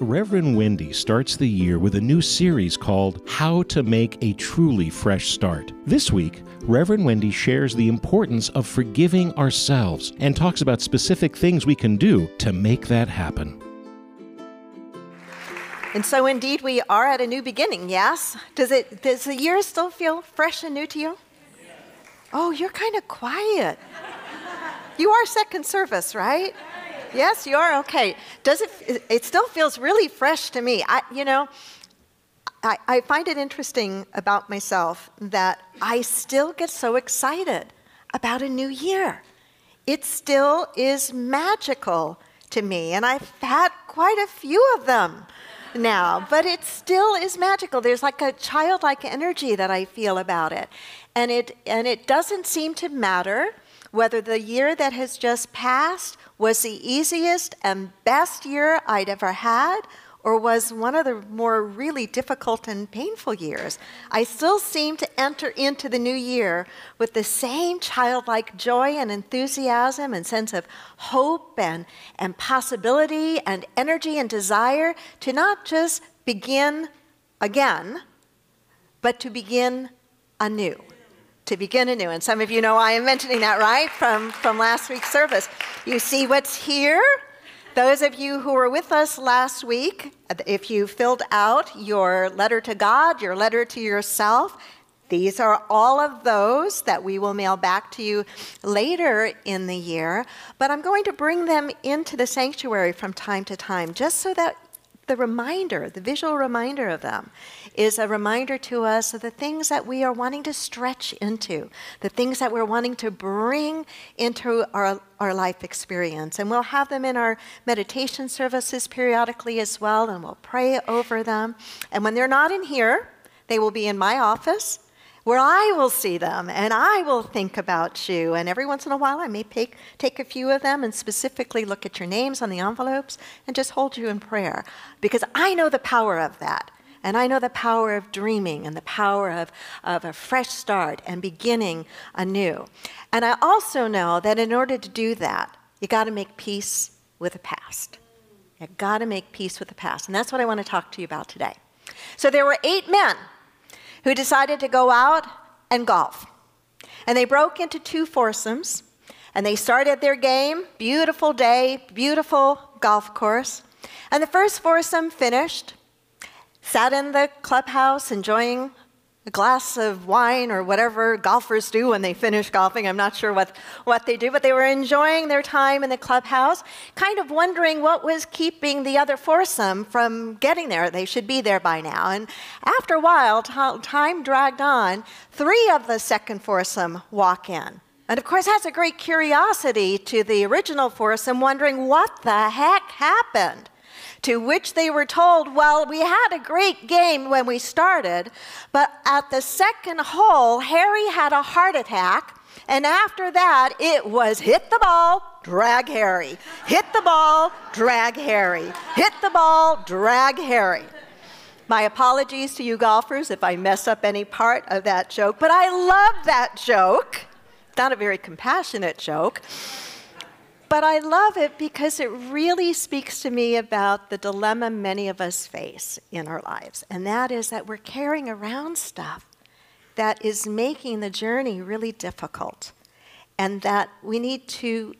Reverend Wendy starts the year with a new series called How to Make a Truly Fresh Start. This week, Reverend Wendy shares the importance of forgiving ourselves and talks about specific things we can do to make that happen. And so, indeed, we are at a new beginning, yes? Does, it, does the year still feel fresh and new to you? Oh, you're kind of quiet. You are second service, right? Yes, you are. Okay. Does it? It still feels really fresh to me. I, you know, I, I find it interesting about myself that I still get so excited about a new year. It still is magical to me, and I've had quite a few of them now, but it still is magical. There's like a childlike energy that I feel about it. And it and it doesn't seem to matter whether the year that has just passed was the easiest and best year I'd ever had or was one of the more really difficult and painful years. I still seem to enter into the new year with the same childlike joy and enthusiasm and sense of hope and, and possibility and energy and desire to not just begin again, but to begin anew to begin anew. And some of you know I am mentioning that, right, from, from last week's service. You see what's here? Those of you who were with us last week, if you filled out your letter to God, your letter to yourself, these are all of those that we will mail back to you later in the year. But I'm going to bring them into the sanctuary from time to time just so that the reminder, the visual reminder of them, is a reminder to us of the things that we are wanting to stretch into, the things that we're wanting to bring into our, our life experience. And we'll have them in our meditation services periodically as well, and we'll pray over them. And when they're not in here, they will be in my office where I will see them and I will think about you. And every once in a while, I may take, take a few of them and specifically look at your names on the envelopes and just hold you in prayer because I know the power of that. And I know the power of dreaming and the power of, of a fresh start and beginning anew. And I also know that in order to do that, you got to make peace with the past. You got to make peace with the past. And that's what I want to talk to you about today. So there were eight men who decided to go out and golf. And they broke into two foursomes and they started their game. Beautiful day, beautiful golf course. And the first foursome finished, sat in the clubhouse enjoying a glass of wine or whatever golfers do when they finish golfing. I'm not sure what, what they do, but they were enjoying their time in the clubhouse, kind of wondering what was keeping the other foursome from getting there. They should be there by now. And after a while, time dragged on. Three of the second foursome walk in. And of course, that's a great curiosity to the original foursome, wondering what the heck happened. To which they were told, Well, we had a great game when we started, but at the second hole, Harry had a heart attack. And after that, it was hit the ball, drag Harry. Hit the ball, drag Harry. Hit the ball, drag Harry. My apologies to you golfers if I mess up any part of that joke, but I love that joke. Not a very compassionate joke. But I love it because it really speaks to me about the dilemma many of us face in our lives, and that is that we're carrying around stuff that is making the journey really difficult, and that we need to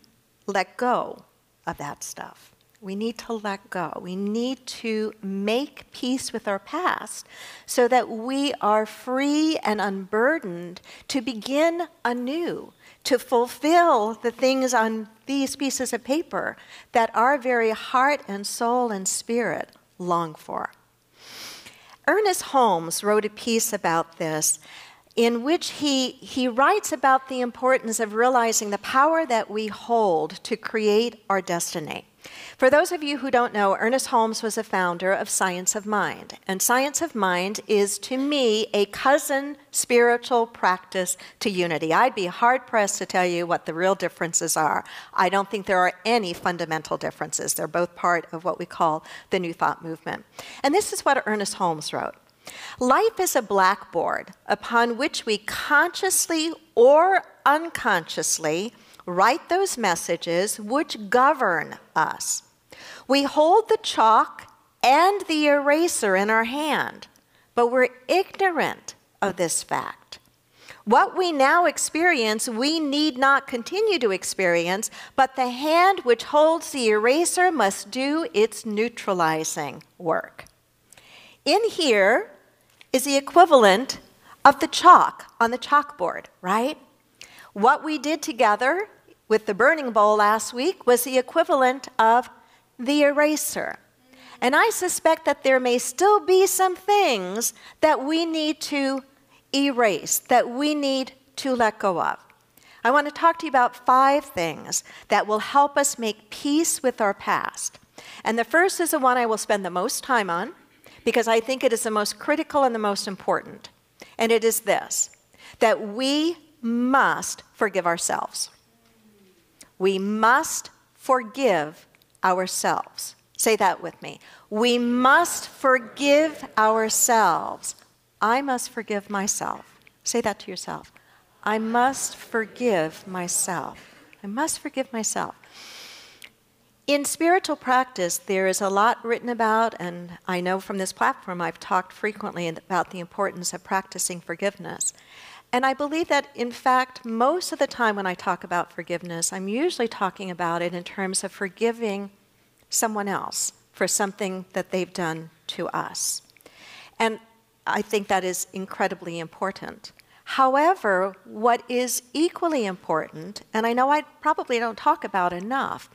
let go of that stuff. We need to let go. We need to make peace with our past so that we are free and unburdened to begin anew to fulfill the things on these pieces of paper that our very heart and soul and spirit long for. Ernest Holmes wrote a piece about this in which he, he writes about the importance of realizing the power that we hold to create our destiny. For those of you who don't know, Ernest Holmes was a founder of Science of Mind. And Science of Mind is, to me, a cousin spiritual practice to unity. I'd be hard pressed to tell you what the real differences are. I don't think there are any fundamental differences. They're both part of what we call the New Thought movement. And this is what Ernest Holmes wrote. Life is a blackboard upon which we consciously or unconsciously write those messages which govern us. We hold the chalk and the eraser in our hand, but we're ignorant of this fact. What we now experience, we need not continue to experience, but the hand which holds the eraser must do its neutralizing work. In here is the equivalent of the chalk on the chalkboard, right? What we did together with the burning bowl last week was the equivalent of the eraser. And I suspect that there may still be some things that we need to erase, that we need to let go of. I want to talk to you about five things that will help us make peace with our past. And the first is the one I will spend the most time on because I think it is the most critical and the most important. And it is this that we must forgive ourselves. We must forgive ourselves. Say that with me. We must forgive ourselves. I must forgive myself. Say that to yourself. I must forgive myself. I must forgive myself. In spiritual practice, there is a lot written about, and I know from this platform I've talked frequently about the importance of practicing forgiveness. And I believe that, in fact, most of the time when I talk about forgiveness, I'm usually talking about it in terms of forgiving someone else for something that they've done to us. And I think that is incredibly important. However, what is equally important, and I know I probably don't talk about enough,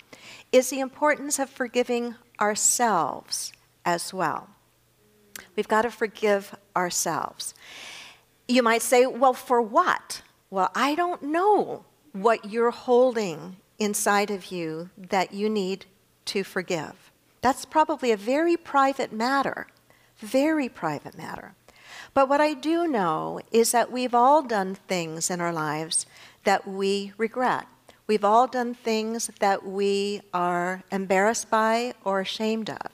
is the importance of forgiving ourselves as well. We've got to forgive ourselves. You might say, well, for what? Well, I don't know what you're holding inside of you that you need to forgive. That's probably a very private matter, very private matter. But what I do know is that we've all done things in our lives that we regret. We've all done things that we are embarrassed by or ashamed of.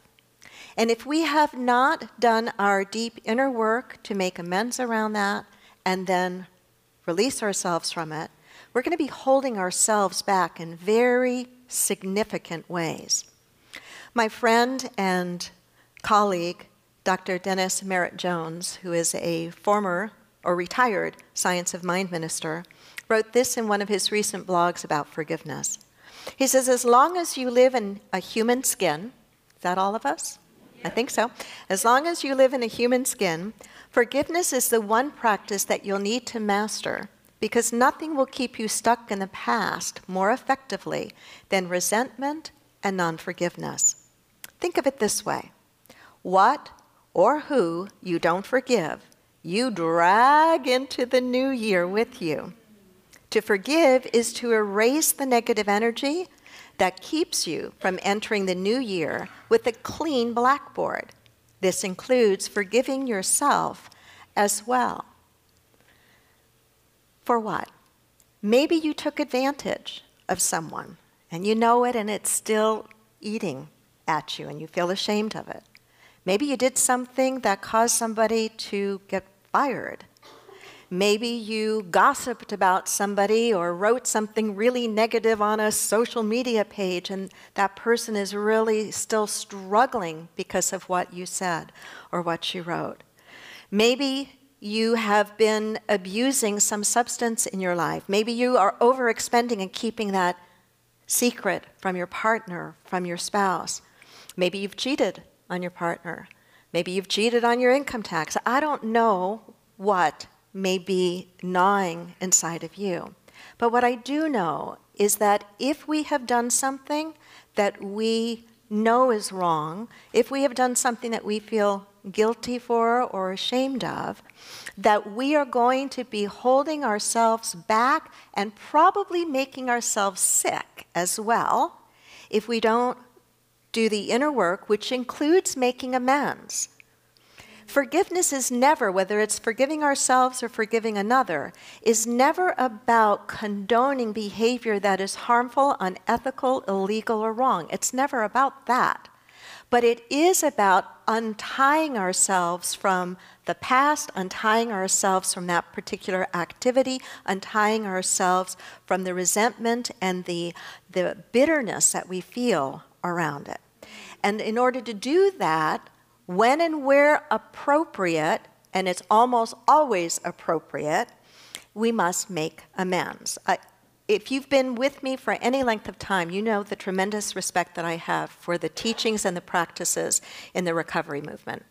And if we have not done our deep inner work to make amends around that and then release ourselves from it, we're going to be holding ourselves back in very significant ways. My friend and colleague, Dr. Dennis Merritt Jones, who is a former or retired Science of Mind minister, wrote this in one of his recent blogs about forgiveness. He says, As long as you live in a human skin, is that all of us? I think so. As long as you live in a human skin, forgiveness is the one practice that you'll need to master because nothing will keep you stuck in the past more effectively than resentment and non forgiveness. Think of it this way what or who you don't forgive, you drag into the new year with you. To forgive is to erase the negative energy that keeps you from entering the new year with a clean blackboard. This includes forgiving yourself as well. For what? Maybe you took advantage of someone and you know it and it's still eating at you and you feel ashamed of it. Maybe you did something that caused somebody to get fired Maybe you gossiped about somebody or wrote something really negative on a social media page, and that person is really still struggling because of what you said or what you wrote. Maybe you have been abusing some substance in your life. Maybe you are overexpending and keeping that secret from your partner, from your spouse. Maybe you've cheated on your partner. Maybe you've cheated on your income tax. I don't know what may be gnawing inside of you. But what I do know is that if we have done something that we know is wrong, if we have done something that we feel guilty for or ashamed of, that we are going to be holding ourselves back and probably making ourselves sick as well if we don't do the inner work, which includes making amends. Forgiveness is never, whether it's forgiving ourselves or forgiving another, is never about condoning behavior that is harmful, unethical, illegal, or wrong. It's never about that. But it is about untying ourselves from the past, untying ourselves from that particular activity, untying ourselves from the resentment and the, the bitterness that we feel around it. And in order to do that, when and where appropriate, and it's almost always appropriate, we must make amends. If you've been with me for any length of time, you know the tremendous respect that I have for the teachings and the practices in the recovery movement.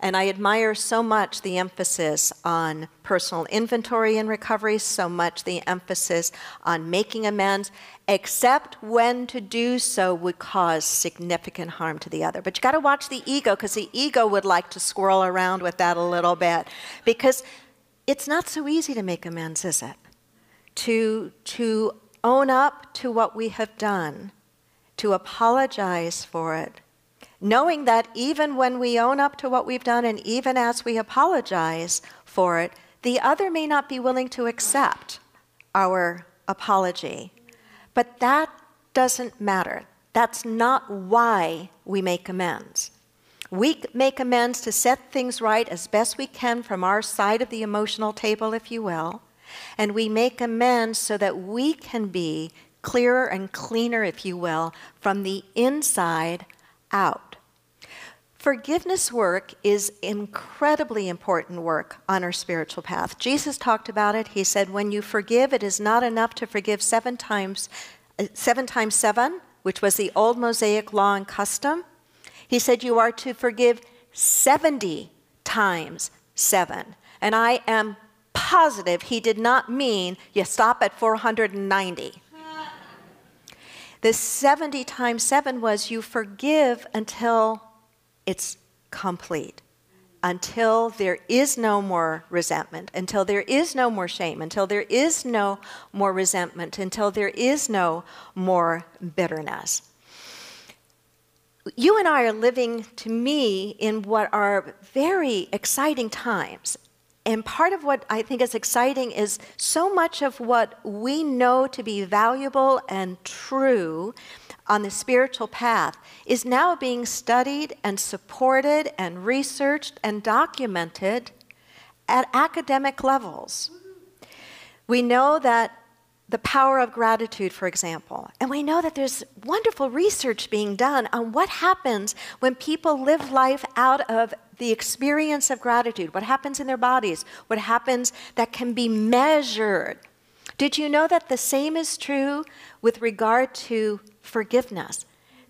And I admire so much the emphasis on personal inventory in recovery, so much the emphasis on making amends, except when to do so would cause significant harm to the other. But you got to watch the ego because the ego would like to swirl around with that a little bit because it's not so easy to make amends, is it? To, to own up to what we have done, to apologize for it, knowing that even when we own up to what we've done and even as we apologize for it, the other may not be willing to accept our apology. But that doesn't matter. That's not why we make amends. We make amends to set things right as best we can from our side of the emotional table, if you will. And we make amends so that we can be clearer and cleaner, if you will, from the inside out. Forgiveness work is incredibly important work on our spiritual path. Jesus talked about it. He said, When you forgive, it is not enough to forgive seven times, uh, seven times seven, which was the old Mosaic law and custom. He said, You are to forgive 70 times seven. And I am positive he did not mean you stop at 490. the 70 times seven was you forgive until it's complete until there is no more resentment, until there is no more shame, until there is no more resentment, until there is no more bitterness. You and I are living, to me, in what are very exciting times. And part of what I think is exciting is so much of what we know to be valuable and true on the spiritual path is now being studied and supported and researched and documented at academic levels. We know that the power of gratitude, for example, and we know that there's wonderful research being done on what happens when people live life out of the experience of gratitude, what happens in their bodies, what happens that can be measured. Did you know that the same is true with regard to forgiveness.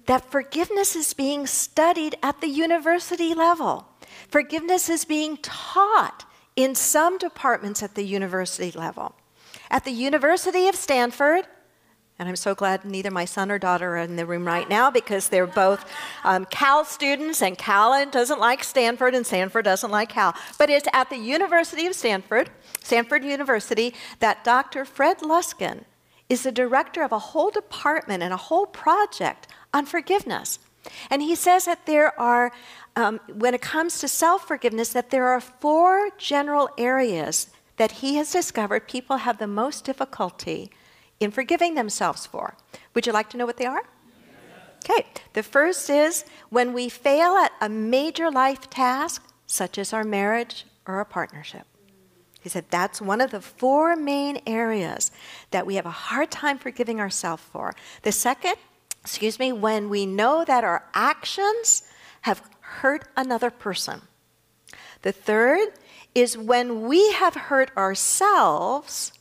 That forgiveness is being studied at the university level. Forgiveness is being taught in some departments at the university level. At the University of Stanford, and I'm so glad neither my son or daughter are in the room right now because they're both um, Cal students, and Cal doesn't like Stanford, and Stanford doesn't like Cal. But it's at the University of Stanford, Stanford University, that Dr. Fred Luskin is the director of a whole department and a whole project on forgiveness. And he says that there are, um, when it comes to self forgiveness, that there are four general areas that he has discovered people have the most difficulty in forgiving themselves for. Would you like to know what they are? Okay, the first is when we fail at a major life task, such as our marriage or a partnership. He said that's one of the four main areas that we have a hard time forgiving ourselves for. The second, excuse me, when we know that our actions have hurt another person. The third is when we have hurt ourselves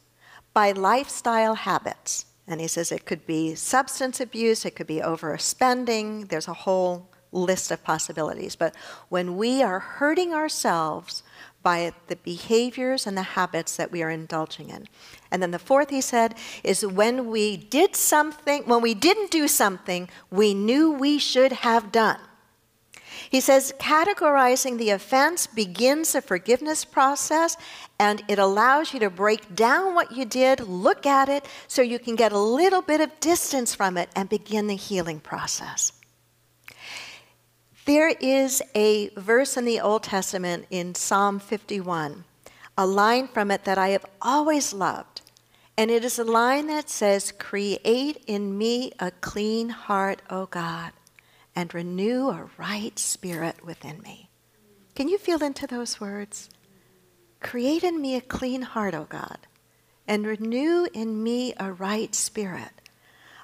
by lifestyle habits. And he says it could be substance abuse, it could be overspending, there's a whole list of possibilities. But when we are hurting ourselves by the behaviors and the habits that we are indulging in. And then the fourth, he said, is when we did something, when we didn't do something we knew we should have done. He says categorizing the offense begins the forgiveness process and it allows you to break down what you did, look at it, so you can get a little bit of distance from it and begin the healing process. There is a verse in the Old Testament in Psalm 51, a line from it that I have always loved. And it is a line that says, Create in me a clean heart, O God, and renew a right spirit within me. Can you feel into those words? Create in me a clean heart, O God, and renew in me a right spirit.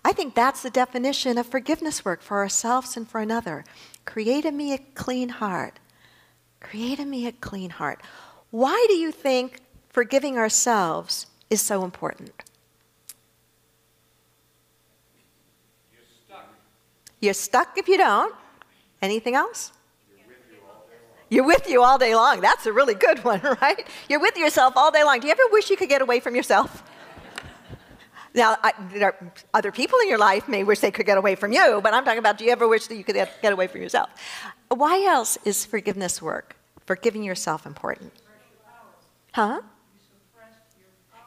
I think that's the definition of forgiveness work for ourselves and for another. Create in me a clean heart. Create in me a clean heart. Why do you think forgiving ourselves is so important? You're stuck. You're stuck if you don't. Anything else? You're with you all day long. That's a really good one, right? You're with yourself all day long. Do you ever wish you could get away from yourself? Now, I, other people in your life may wish they could get away from you, but I'm talking about do you ever wish that you could get, get away from yourself? Why else is forgiveness work, forgiving yourself important? Huh?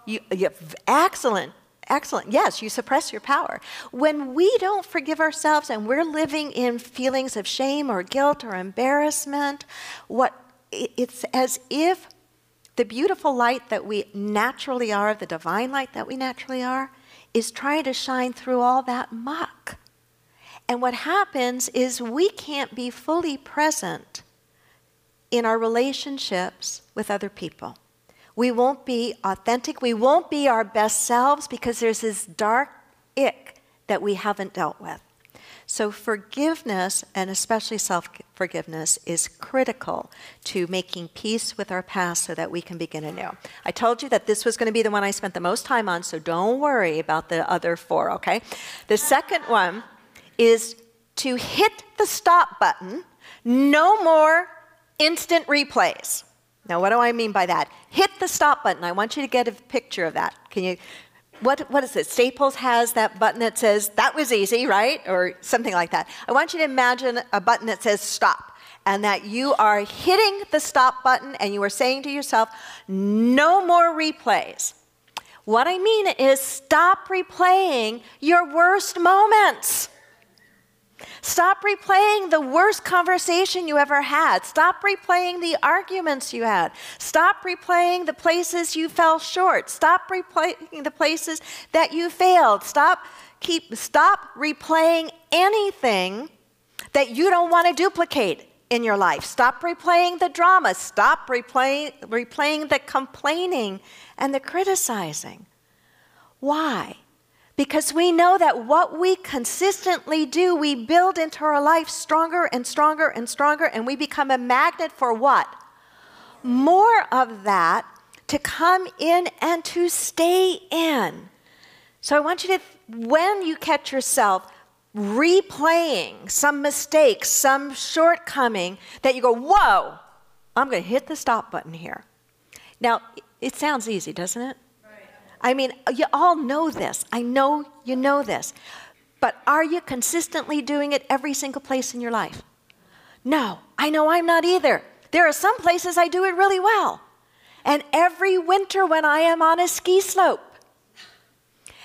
You, you, excellent, excellent. Yes, you suppress your power. When we don't forgive ourselves and we're living in feelings of shame or guilt or embarrassment, what it's as if the beautiful light that we naturally are, the divine light that we naturally are, is trying to shine through all that muck. And what happens is we can't be fully present in our relationships with other people. We won't be authentic. We won't be our best selves because there's this dark ick that we haven't dealt with. So, forgiveness, and especially self forgiveness, is critical to making peace with our past so that we can begin anew. I told you that this was going to be the one I spent the most time on, so don't worry about the other four, okay? The second one is to hit the stop button, no more instant replays. Now, what do I mean by that? Hit the stop button. I want you to get a picture of that. Can you? What, what is it? Staples has that button that says, that was easy, right? Or something like that. I want you to imagine a button that says stop and that you are hitting the stop button and you are saying to yourself, no more replays. What I mean is stop replaying your worst moments. Stop replaying the worst conversation you ever had. Stop replaying the arguments you had. Stop replaying the places you fell short. Stop replaying the places that you failed. Stop keep stop replaying anything that you don't want to duplicate in your life. Stop replaying the drama. Stop replaying, replaying the complaining and the criticizing. Why? Because we know that what we consistently do, we build into our life stronger and stronger and stronger, and we become a magnet for what? More of that to come in and to stay in. So I want you to, when you catch yourself replaying some mistake, some shortcoming, that you go, whoa, I'm going to hit the stop button here. Now, it sounds easy, doesn't it? I mean, you all know this. I know you know this. But are you consistently doing it every single place in your life? No, I know I'm not either. There are some places I do it really well. And every winter when I am on a ski slope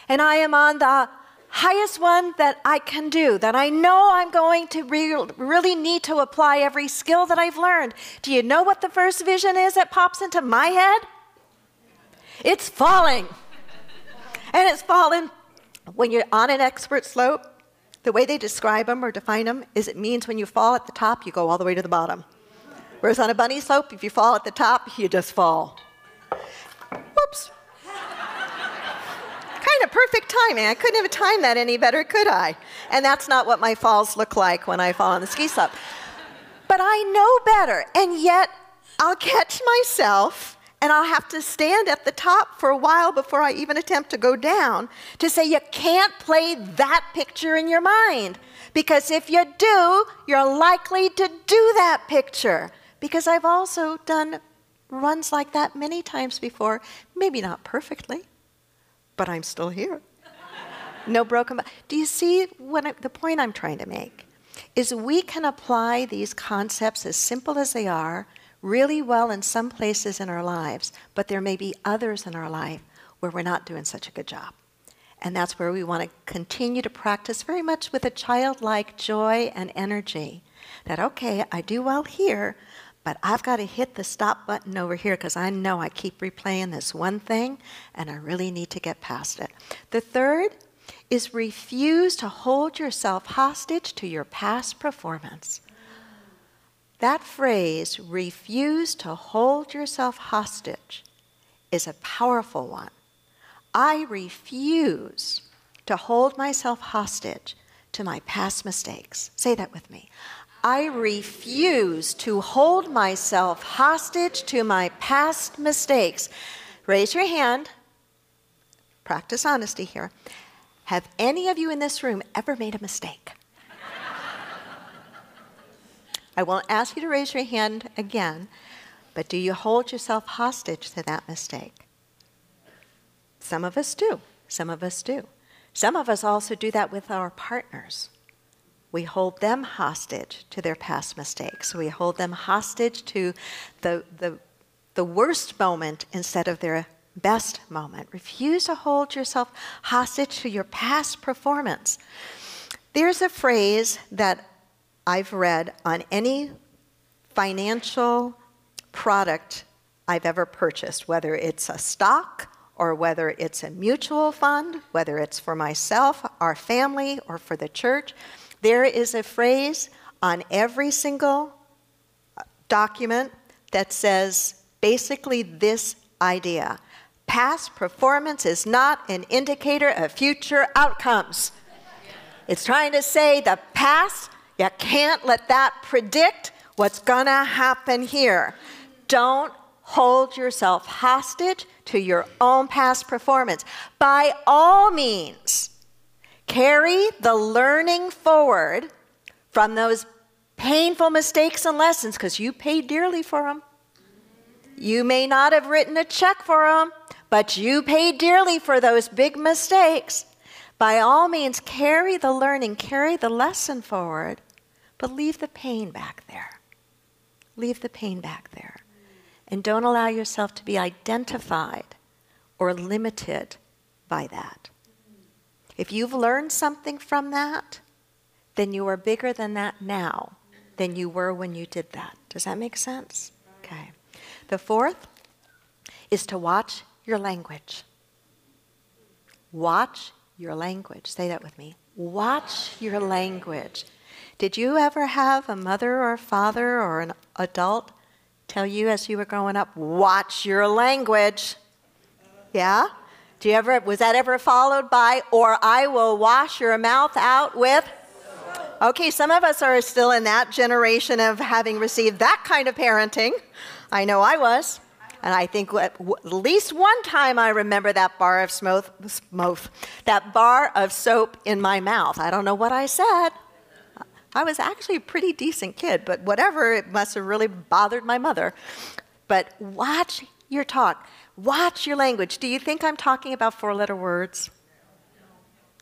and I am on the highest one that I can do, that I know I'm going to re- really need to apply every skill that I've learned. Do you know what the first vision is that pops into my head? It's falling. And it's fallen when you're on an expert slope. The way they describe them or define them is it means when you fall at the top, you go all the way to the bottom. Whereas on a bunny slope, if you fall at the top, you just fall. Whoops. kind of perfect timing. I couldn't have timed that any better, could I? And that's not what my falls look like when I fall on the ski slope. But I know better, and yet I'll catch myself and I'll have to stand at the top for a while before I even attempt to go down to say, you can't play that picture in your mind. Because if you do, you're likely to do that picture. Because I've also done runs like that many times before, maybe not perfectly, but I'm still here. no broken. Do you see what I, the point I'm trying to make? Is we can apply these concepts as simple as they are really well in some places in our lives, but there may be others in our life where we're not doing such a good job. And that's where we want to continue to practice very much with a childlike joy and energy. That, okay, I do well here, but I've got to hit the stop button over here because I know I keep replaying this one thing and I really need to get past it. The third is refuse to hold yourself hostage to your past performance. That phrase, refuse to hold yourself hostage, is a powerful one. I refuse to hold myself hostage to my past mistakes. Say that with me. I refuse to hold myself hostage to my past mistakes. Raise your hand. Practice honesty here. Have any of you in this room ever made a mistake? I won't ask you to raise your hand again, but do you hold yourself hostage to that mistake? Some of us do. Some of us do. Some of us also do that with our partners. We hold them hostage to their past mistakes. We hold them hostage to the, the, the worst moment instead of their best moment. Refuse to hold yourself hostage to your past performance. There's a phrase that I've read on any financial product I've ever purchased, whether it's a stock or whether it's a mutual fund, whether it's for myself, our family, or for the church. There is a phrase on every single uh, document that says basically this idea past performance is not an indicator of future outcomes. It's trying to say the past, you can't let that predict what's gonna happen here. Don't hold yourself hostage to your own past performance. By all means, carry the learning forward from those painful mistakes and lessons because you paid dearly for them. You may not have written a check for them, but you paid dearly for those big mistakes. By all means, carry the learning, carry the lesson forward, but leave the pain back there. Leave the pain back there. And don't allow yourself to be identified or limited by that. If you've learned something from that, then you are bigger than that now than you were when you did that. Does that make sense? Okay. The fourth is to watch your language. Watch your language. Say that with me. Watch your language. Did you ever have a mother or father or an adult tell you as you were growing up, watch your language? Yeah? Do you ever, was that ever followed by, or I will wash your mouth out with? Okay, some of us are still in that generation of having received that kind of parenting. I know I was. And I think at least one time I remember that bar of smoke, that bar of soap in my mouth. I don't know what I said. I was actually a pretty decent kid, but whatever, it must have really bothered my mother. But watch your talk. Watch your language. Do you think I'm talking about four letter words?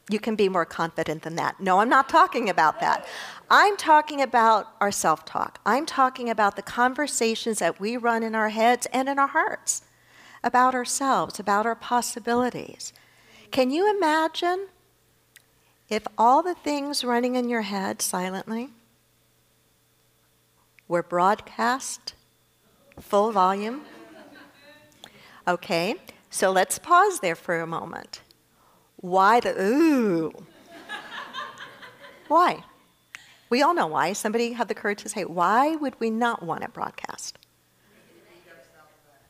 You can be more confident than that. No, I'm not talking about that. I'm talking about our self talk. I'm talking about the conversations that we run in our heads and in our hearts about ourselves, about our possibilities. Can you imagine if all the things running in your head silently were broadcast full volume? Okay, so let's pause there for a moment. Why the ooh? why? We all know why. Somebody had the courage to say, why would we not want it broadcast?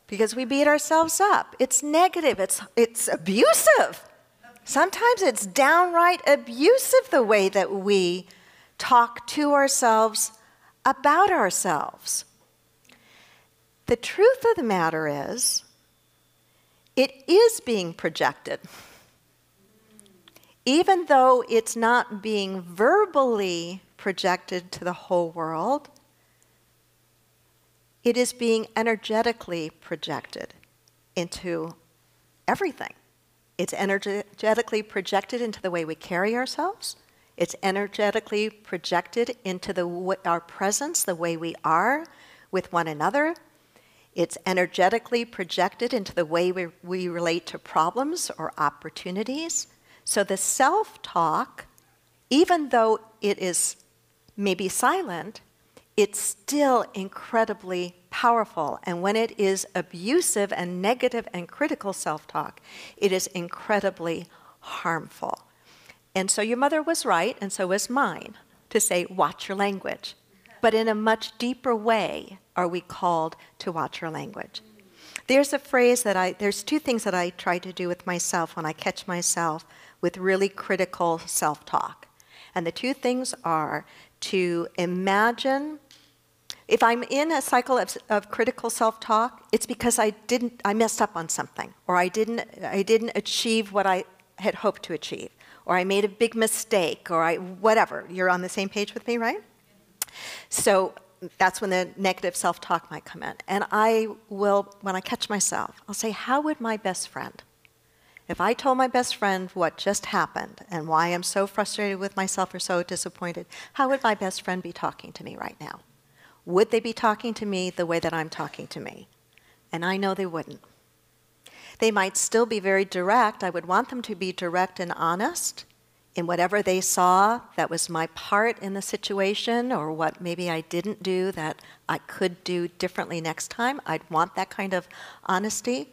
Because we beat ourselves up. It's negative, it's, it's abusive. Sometimes it's downright abusive the way that we talk to ourselves about ourselves. The truth of the matter is, it is being projected even though it's not being verbally projected to the whole world, it is being energetically projected into everything. It's energetically projected into the way we carry ourselves. It's energetically projected into the, our presence, the way we are with one another. It's energetically projected into the way we, we relate to problems or opportunities. So the self talk, even though it is maybe silent, it's still incredibly powerful. And when it is abusive and negative and critical self talk, it is incredibly harmful. And so your mother was right, and so was mine, to say, watch your language. But in a much deeper way are we called to watch our language. There's a phrase that I, there's two things that I try to do with myself when I catch myself with really critical self talk. And the two things are to imagine if I'm in a cycle of, of critical self-talk, it's because I didn't I messed up on something or I didn't I didn't achieve what I had hoped to achieve or I made a big mistake or I whatever. You're on the same page with me, right? So that's when the negative self-talk might come in. And I will when I catch myself, I'll say, "How would my best friend if I told my best friend what just happened and why I'm so frustrated with myself or so disappointed, how would my best friend be talking to me right now? Would they be talking to me the way that I'm talking to me? And I know they wouldn't. They might still be very direct. I would want them to be direct and honest in whatever they saw that was my part in the situation or what maybe I didn't do that I could do differently next time. I'd want that kind of honesty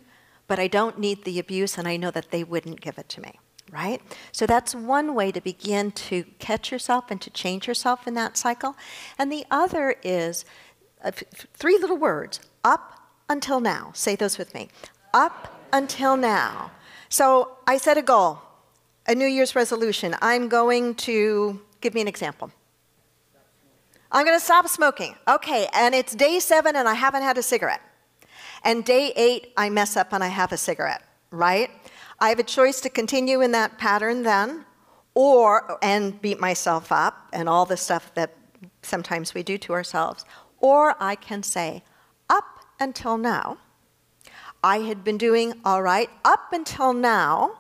but I don't need the abuse, and I know that they wouldn't give it to me, right? So that's one way to begin to catch yourself and to change yourself in that cycle. And the other is uh, three little words up until now. Say those with me. Up until now. So I set a goal, a New Year's resolution. I'm going to give me an example. I'm going to stop smoking. Okay, and it's day seven and I haven't had a cigarette. And day eight, I mess up and I have a cigarette, right? I have a choice to continue in that pattern then, or, and beat myself up and all the stuff that sometimes we do to ourselves. Or I can say, up until now, I had been doing all right up until now,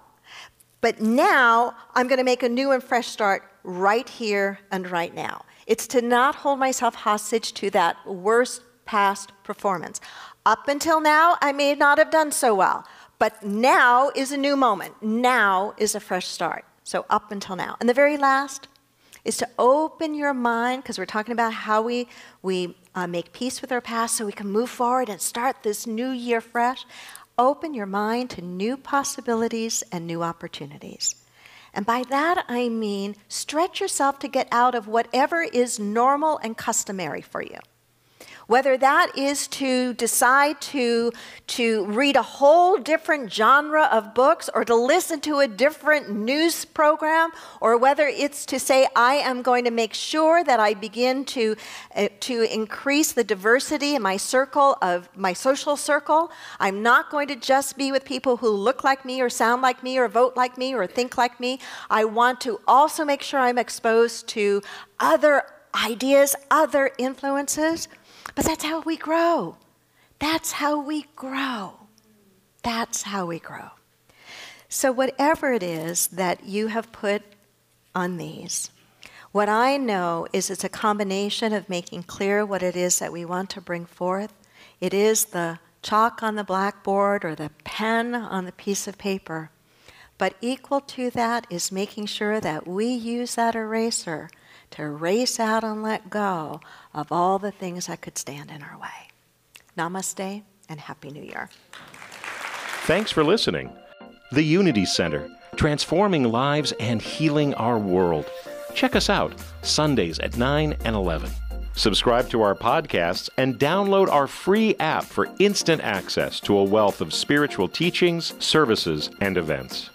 but now I'm going to make a new and fresh start right here and right now. It's to not hold myself hostage to that worst past performance. Up until now, I may not have done so well, but now is a new moment. Now is a fresh start. So, up until now. And the very last is to open your mind, because we're talking about how we, we uh, make peace with our past so we can move forward and start this new year fresh. Open your mind to new possibilities and new opportunities. And by that I mean stretch yourself to get out of whatever is normal and customary for you. Whether that is to decide to, to read a whole different genre of books or to listen to a different news program, or whether it's to say, I am going to make sure that I begin to, uh, to increase the diversity in my circle of my social circle. I'm not going to just be with people who look like me or sound like me or vote like me or think like me. I want to also make sure I'm exposed to other ideas, other influences. But that's how we grow. That's how we grow. That's how we grow. So, whatever it is that you have put on these, what I know is it's a combination of making clear what it is that we want to bring forth. It is the chalk on the blackboard or the pen on the piece of paper. But equal to that is making sure that we use that eraser to race out and let go of all the things that could stand in our way. Namaste and Happy New Year. Thanks for listening. The Unity Center, transforming lives and healing our world. Check us out Sundays at 9 and 11. Subscribe to our podcasts and download our free app for instant access to a wealth of spiritual teachings, services, and events.